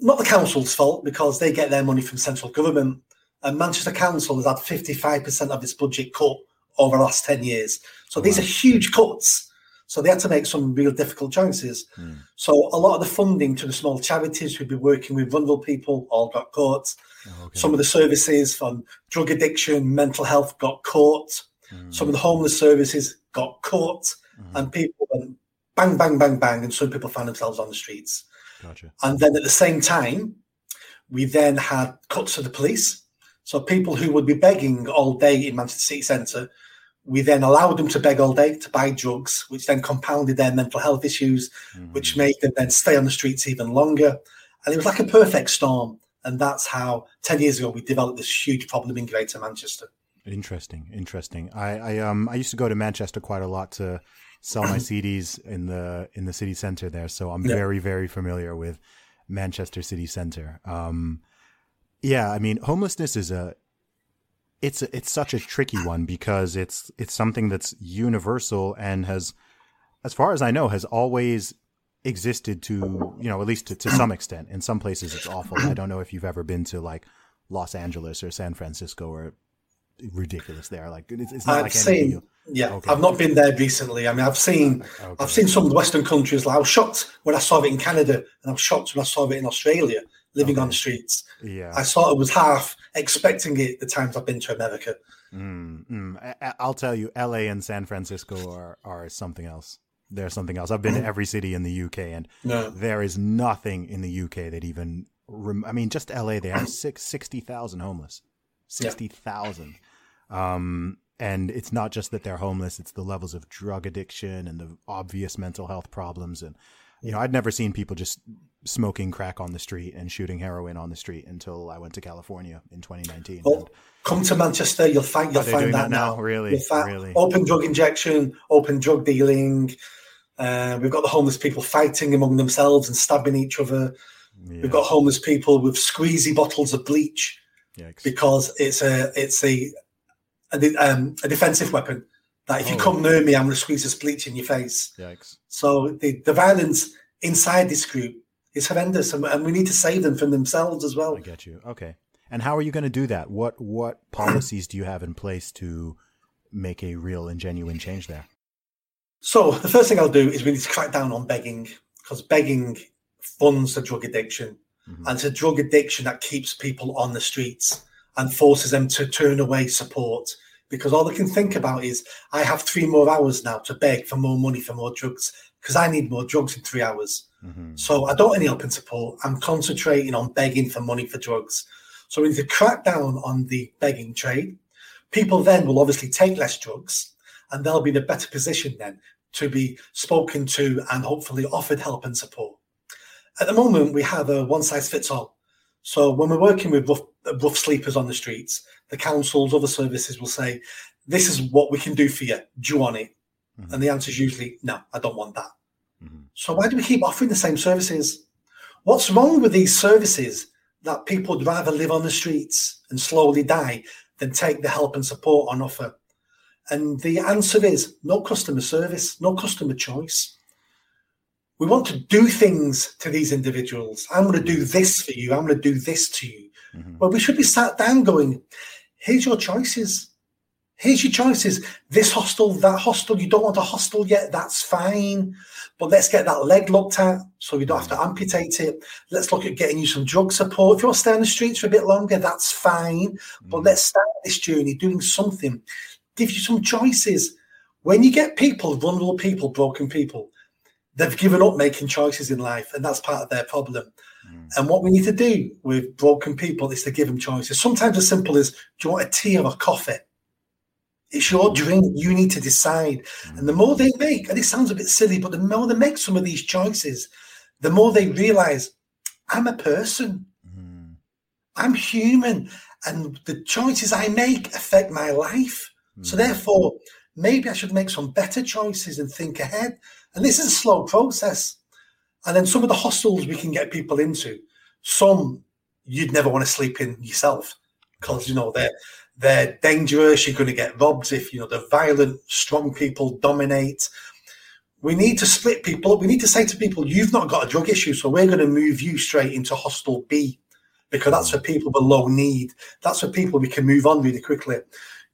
not the council's fault because they get their money from central government. And Manchester Council has had 55% of its budget cut over the last 10 years. So wow. these are huge cuts so they had to make some real difficult choices. Mm. So a lot of the funding to the small charities who'd be working with vulnerable people all got caught. Oh, okay. Some of the services from drug addiction, mental health got cut. Mm. Some of the homeless services got cut. Mm. And people went bang, bang, bang, bang. And some people found themselves on the streets. Gotcha. And then at the same time, we then had cuts to the police. So people who would be begging all day in Manchester City Centre we then allowed them to beg all day to buy drugs, which then compounded their mental health issues, mm-hmm. which made them then stay on the streets even longer. And it was like a perfect storm. And that's how 10 years ago we developed this huge problem in Greater Manchester. Interesting, interesting. I, I um I used to go to Manchester quite a lot to sell my CDs in the in the city center there, so I'm yeah. very very familiar with Manchester city center. Um, yeah, I mean homelessness is a it's a, it's such a tricky one because it's it's something that's universal and has, as far as I know, has always existed to you know at least to, to some extent. In some places, it's awful. I don't know if you've ever been to like Los Angeles or San Francisco or ridiculous there. Like it's, it's not I've like seen, yeah, okay. I've not been there recently. I mean, I've seen, okay. I've seen some of the Western countries. Like I was shocked when I saw it in Canada, and I was shocked when I saw it in Australia living okay. on the streets. Yeah, I sort of was half expecting it the times I've been to America. Mm, mm. I'll tell you, L.A. and San Francisco are are something else. They're something else. I've been to every city in the UK, and no. there is nothing in the UK that even. Rem- I mean, just LA, they have six, 60,000 homeless. 60,000. Yeah. Um, and it's not just that they're homeless; it's the levels of drug addiction and the obvious mental health problems, and you know, I'd never seen people just smoking crack on the street and shooting heroin on the street until I went to California in 2019. Well, come to Manchester, you'll find you'll find that, that, now. Really, really, open drug injection, open drug dealing. Uh, we've got the homeless people fighting among themselves and stabbing each other. Yeah. We've got homeless people with squeezy bottles of bleach Yikes. because it's a it's a a, um, a defensive weapon. That if oh. you come near me, I'm going to squeeze this bleach in your face. Yikes. So the, the violence inside this group is horrendous, and, and we need to save them from themselves as well. I get you. Okay. And how are you going to do that? What what policies do you have in place to make a real and genuine change there? So the first thing I'll do is we need to crack down on begging because begging funds the drug addiction, mm-hmm. and it's a drug addiction that keeps people on the streets and forces them to turn away support because all they can think about is I have three more hours now to beg for more money for more drugs because I need more drugs in three hours. Mm-hmm. So I don't any help and support. I'm concentrating on begging for money for drugs. So we need to crack down on the begging trade. People then will obviously take less drugs and they'll be in a better position then to be spoken to and hopefully offered help and support. At the moment, we have a one size fits all. So when we're working with rough, rough sleepers on the streets, the councils, other services will say, "This is what we can do for you. Do you want it?" Mm-hmm. And the answer is usually, "No, I don't want that." Mm-hmm. So why do we keep offering the same services? What's wrong with these services that people would rather live on the streets and slowly die than take the help and support on offer? And the answer is no customer service, no customer choice we want to do things to these individuals. I'm going to do this for you. I'm going to do this to you. Mm-hmm. Well, we should be sat down going, here's your choices. Here's your choices. This hostel, that hostel. You don't want a hostel yet. That's fine. But let's get that leg looked at so you don't have to amputate it. Let's look at getting you some drug support. If you want to stay on the streets for a bit longer, that's fine. But Mm. let's start this journey doing something. Give you some choices. When you get people, vulnerable people, broken people, they've given up making choices in life, and that's part of their problem. Mm. And what we need to do with broken people is to give them choices. Sometimes as simple as, do you want a tea or a coffee? It's your drink. You need to decide. And the more they make, and it sounds a bit silly, but the more they make some of these choices, the more they realize I'm a person. Mm. I'm human. And the choices I make affect my life. So therefore, maybe I should make some better choices and think ahead. And this is a slow process. And then some of the hostels we can get people into, some you'd never want to sleep in yourself because you know they're they're dangerous. You're going to get robbed if you know the violent, strong people dominate. We need to split people up. We need to say to people, "You've not got a drug issue, so we're going to move you straight into hostel B because that's for people with low need. That's for people we can move on really quickly.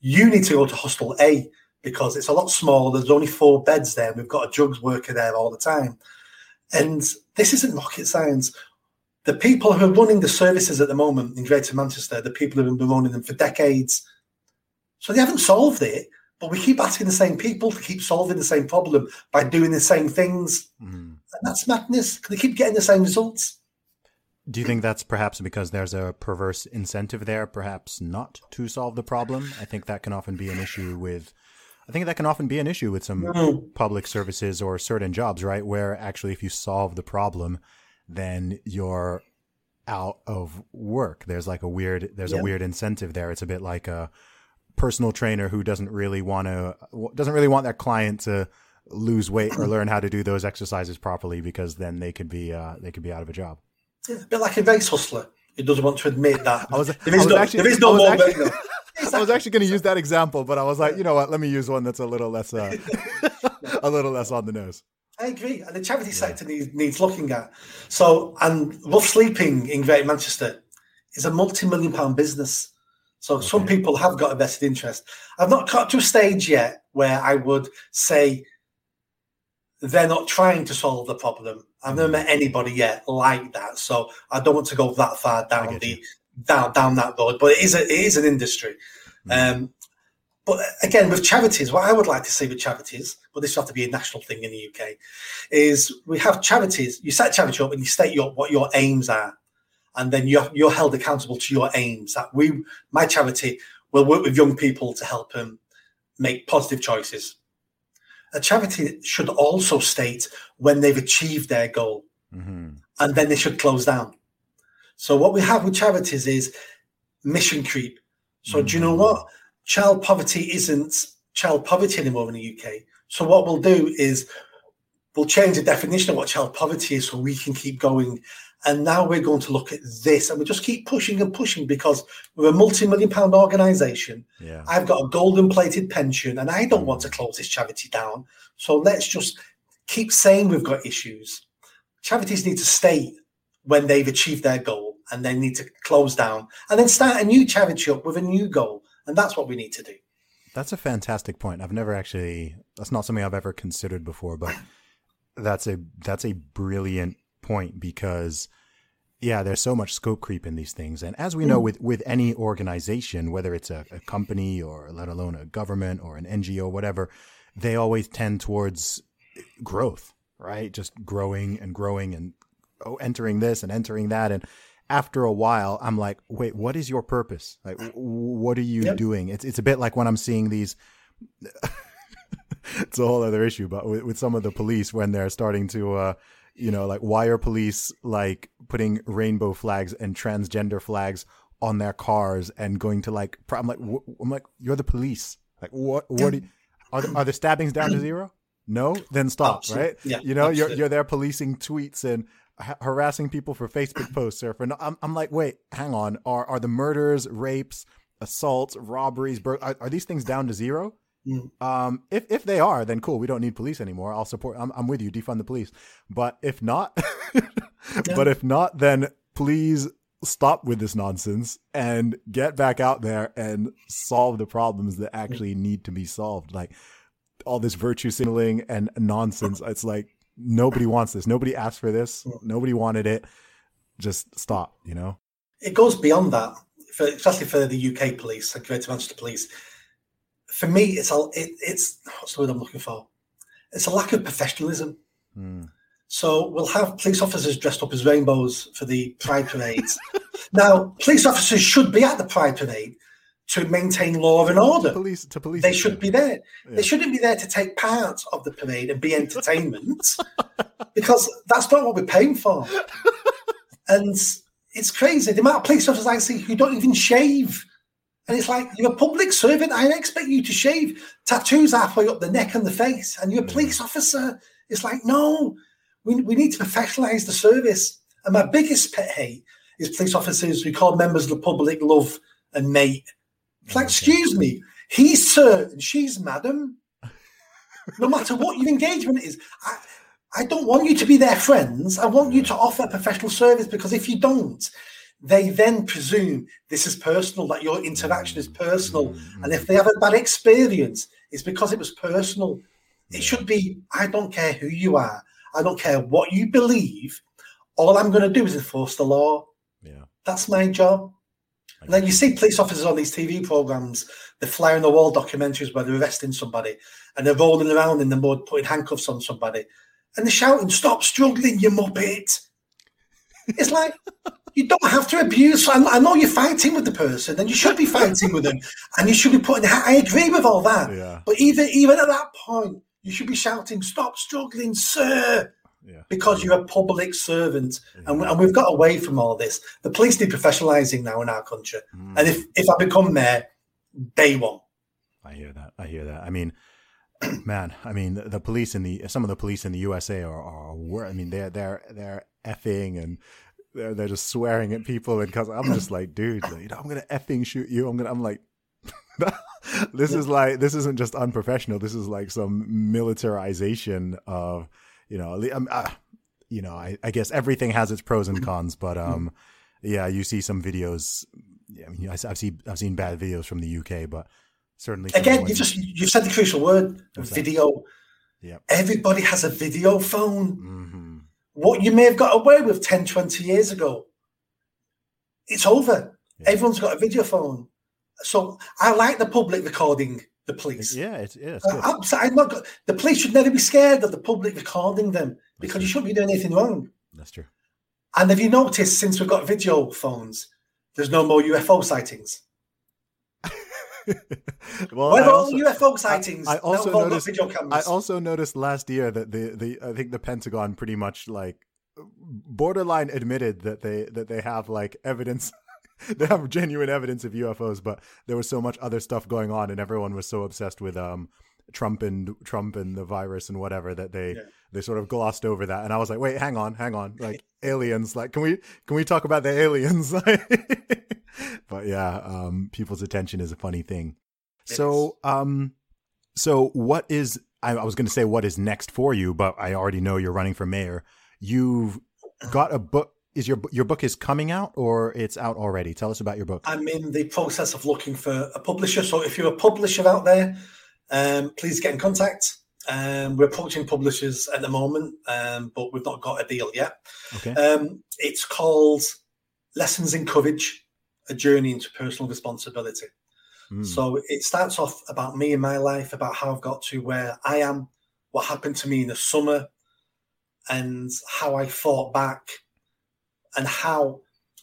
You need to go to hostel A because it's a lot smaller. There's only four beds there. We've got a drugs worker there all the time. And this isn't rocket science. The people who are running the services at the moment in Greater Manchester, the people who have been running them for decades, so they haven't solved it. But we keep asking the same people to keep solving the same problem by doing the same things. Mm. And that's madness. They keep getting the same results. Do you think that's perhaps because there's a perverse incentive there, perhaps not to solve the problem? I think that can often be an issue with. I think that can often be an issue with some Mm. public services or certain jobs, right? Where actually, if you solve the problem, then you're out of work. There's like a weird, there's a weird incentive there. It's a bit like a personal trainer who doesn't really want to, doesn't really want their client to lose weight or learn how to do those exercises properly because then they could be, uh, they could be out of a job. Yeah, a bit like a race hustler who doesn't want to admit that. Was- there is no, actually- there is no more. actually- no. I was actually going to use that example, but I was like, you know what? Let me use one that's a little less, uh, a little less on the nose. I agree, and the charity sector needs, needs looking at. So, and rough sleeping in Greater Manchester is a multi-million pound business. So, some people have got a vested interest. I've not got to a stage yet where I would say they're not trying to solve the problem. I've never met anybody yet like that, so I don't want to go that far down the you. Down down that road. But it is a, it is an industry. Um, but again, with charities, what I would like to see with charities, but this will have to be a national thing in the UK, is we have charities. You set a charity up and you state your what your aims are, and then you're you're held accountable to your aims. That we, my charity, will work with young people to help them make positive choices. A charity should also state when they've achieved their goal hmm and then they should close down. So what we have with charities is mission creep. So do you know mm. what? Child poverty isn't child poverty anymore in the UK. So what we'll do is we'll change the definition of what child poverty is so we can keep going. And now we're going to look at this and we just keep pushing and pushing because we're a multi-million pound organization. Yeah. I've got a golden plated pension and I don't want to mm. close this charity down. So let's just keep saying we've got issues. Charities need to state when they've achieved their goal and they need to close down and then start a new up with a new goal. And that's what we need to do. That's a fantastic point. I've never actually that's not something I've ever considered before, but that's a that's a brilliant point because yeah, there's so much scope creep in these things. And as we know mm. with with any organization, whether it's a, a company or let alone a government or an NGO, whatever, they always tend towards growth, right? Just growing and growing and oh, entering this and entering that and after a while, I'm like, wait, what is your purpose? Like, w- what are you Yep. doing? It's it's a bit like when I'm seeing these. it's a whole other issue, but with, with some of the police when they're starting to, uh, you know, like why are police like putting rainbow flags and transgender flags on their cars and going to like? pro- I'm like, I'm like, you're the police. Like, what? What are, are the, are the stabbings down to zero? No, then stop. Absolutely. Right? Yeah, you know, you're you're there policing tweets and ha- harassing people for Facebook posts or for. No, I'm I'm like, wait, hang on. Are are the murders, rapes, assaults, robberies, bur- are, are these things down to zero? Mm. Um, if if they are, then cool. We don't need police anymore. I'll support. I'm I'm with you. Defund the police. But if not, but if not, then please stop with this nonsense and get back out there and solve the problems that actually need to be solved. Like all this virtue signaling and nonsense. It's like nobody wants this. Nobody asked for this. Nobody wanted it. Just stop, you know? It goes beyond that, for, especially for the UK police and Greater Manchester Police. For me, it's all it, it's what's the word I'm looking for? It's a lack of professionalism. Mm. So we'll have police officers dressed up as rainbows for the Pride parades. now, police officers should be at the Pride parade to maintain law and order. Police to police. They should be there. Yeah. They shouldn't be there to take part of the parade and be entertainment, because that's not what we're paying for. And it's crazy the amount of police officers I see who don't even shave. And it's like you're a public servant. I expect you to shave tattoos halfway up the neck and the face, and you're a police officer. It's like no, we, we need to professionalize the service. And my biggest pet hate is police officers who call members of the public love and mate. It's like, Okay. excuse me, he's sir and she's madam. No matter what your engagement is, I, I don't want you to be their friends. I want you to offer professional service because if you don't, they then presume this is personal, that your interaction is personal. And if they have a bad experience, it's because it was personal. It should be I don't care who you are, I don't care what you believe. All I'm going to do is enforce the law. Yeah. That's my job. Then you see police officers on these TV programs, the fly on the wall documentaries where they're arresting somebody and they're rolling around in the mud, putting handcuffs on somebody, and they're shouting, Stop struggling, you muppet. It's like, you don't have to abuse. I, I know you're fighting with the person and you should be fighting with them and you should be putting, I agree with all that. Yeah. But even, even at that point, you should be shouting, Stop struggling, sir Yeah. because you're a public servant, and, and we've got away from all this. The police need professionalising now in our country, Mm. and if if I become mayor, day one, I hear that. I hear that. I mean, man, I mean, the, the police in the some of the police in the USA are are wor- I mean, they're they're they're effing and they're they're just swearing at people and cause I'm just like, dude, like, you know, I'm gonna effing shoot you. I'm gonna. I'm like. this is like this isn't just unprofessional. This is like some militarization of you know. Um, uh, you know, I, I guess everything has its pros and cons, but um, yeah, you see some videos. I mean, I, I've seen I've seen bad videos from the UK, but certainly some of the again, you just you've said the crucial word: video. Yeah, Everybody has a video phone. Mhm. What you may have got away with 10, 20 years ago, it's over. Yeah. Everyone's got a video phone. So I like the public recording the police. Yeah, it's yeah, it's Uh, good. I'm, not, the police should never be scared of the public recording them because you shouldn't be doing anything wrong. That's true. And have you noticed since we've got video phones, there's no more UFO sightings? well, Where I are all UFO sightings? I Now also got noticed- video I also noticed last year that the the I think the Pentagon pretty much like borderline admitted that they that they have like evidence they have genuine evidence of UFOs, but there was so much other stuff going on, and everyone was so obsessed with um Trump and Trump and the virus and whatever that they Yeah. they sort of glossed over that. And I was like, wait, hang on, hang on, like aliens, like can we can we talk about the aliens? but yeah, um, people's attention is a funny thing. It So um, so what is I, I was going to say what is next for you, but I already know you're running for mayor. You've got a book. Is your your book is coming out or it's out already? Tell us about your book. I'm in the process of looking for a publisher. So if you're a publisher out there, um, please get in contact. Um, we're approaching publishers at the moment, um, but we've not got a deal yet. Okay. Um, it's called Lessons in Courage A Journey into Personal Responsibility. Mm. So it starts off about me and my life, about how I've got to where I am, what happened to me in the summer, and how I fought back, and how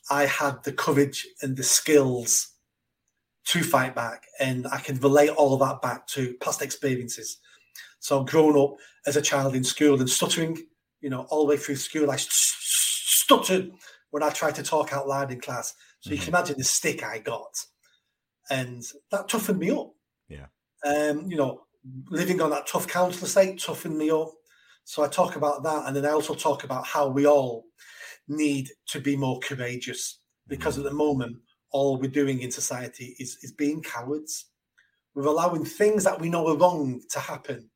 I had the courage and the skills to fight back. And I can relate all of that back to past experiences. So growing up as a child in school and stuttering, you know, all the way through school, I st- stuttered when I tried to talk out loud in class. So you can imagine the stick I got. And that toughened me up. Yeah. Um, you know, living on that tough council estate toughened me up. So I talk about that. And then I also talk about how we all need to be more courageous because mm. at the moment, all we're doing in society is, is being cowards. We're allowing things that we know are wrong to happen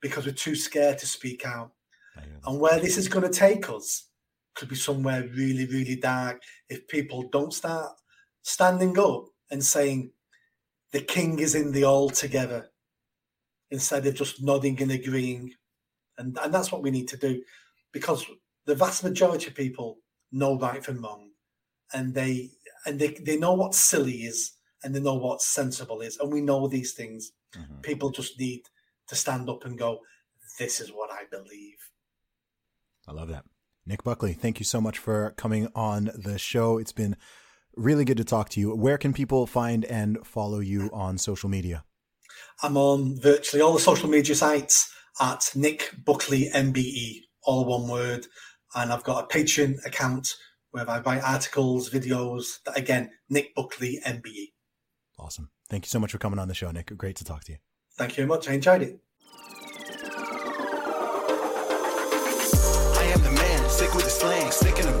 because we're too scared to speak out. I hear that. And where this is going to take us, could be somewhere really, really dark if people don't start standing up and saying, the king is in the all together, instead of just nodding and agreeing. And, and that's what we need to do because the vast majority of people know right from wrong and they and they, they know what silly is and they know what sensible is and we know these things. Mm-hmm. people just need to stand up and go this is what i believe. I love that. Nick buckley thank you so much for coming on the show. It's been really good to talk to you. Where can people find and follow you on social media? I'm on virtually all the social media sites at nick buckley mbe all one word and i've got a patreon account where I write articles, videos. That again, Nick Buckley, MBE. Awesome. Thank you so much for coming on the show, Nick. Great to talk to you. Thank you very much. I enjoyed it. I am the man, sick with the slang, sick and I'm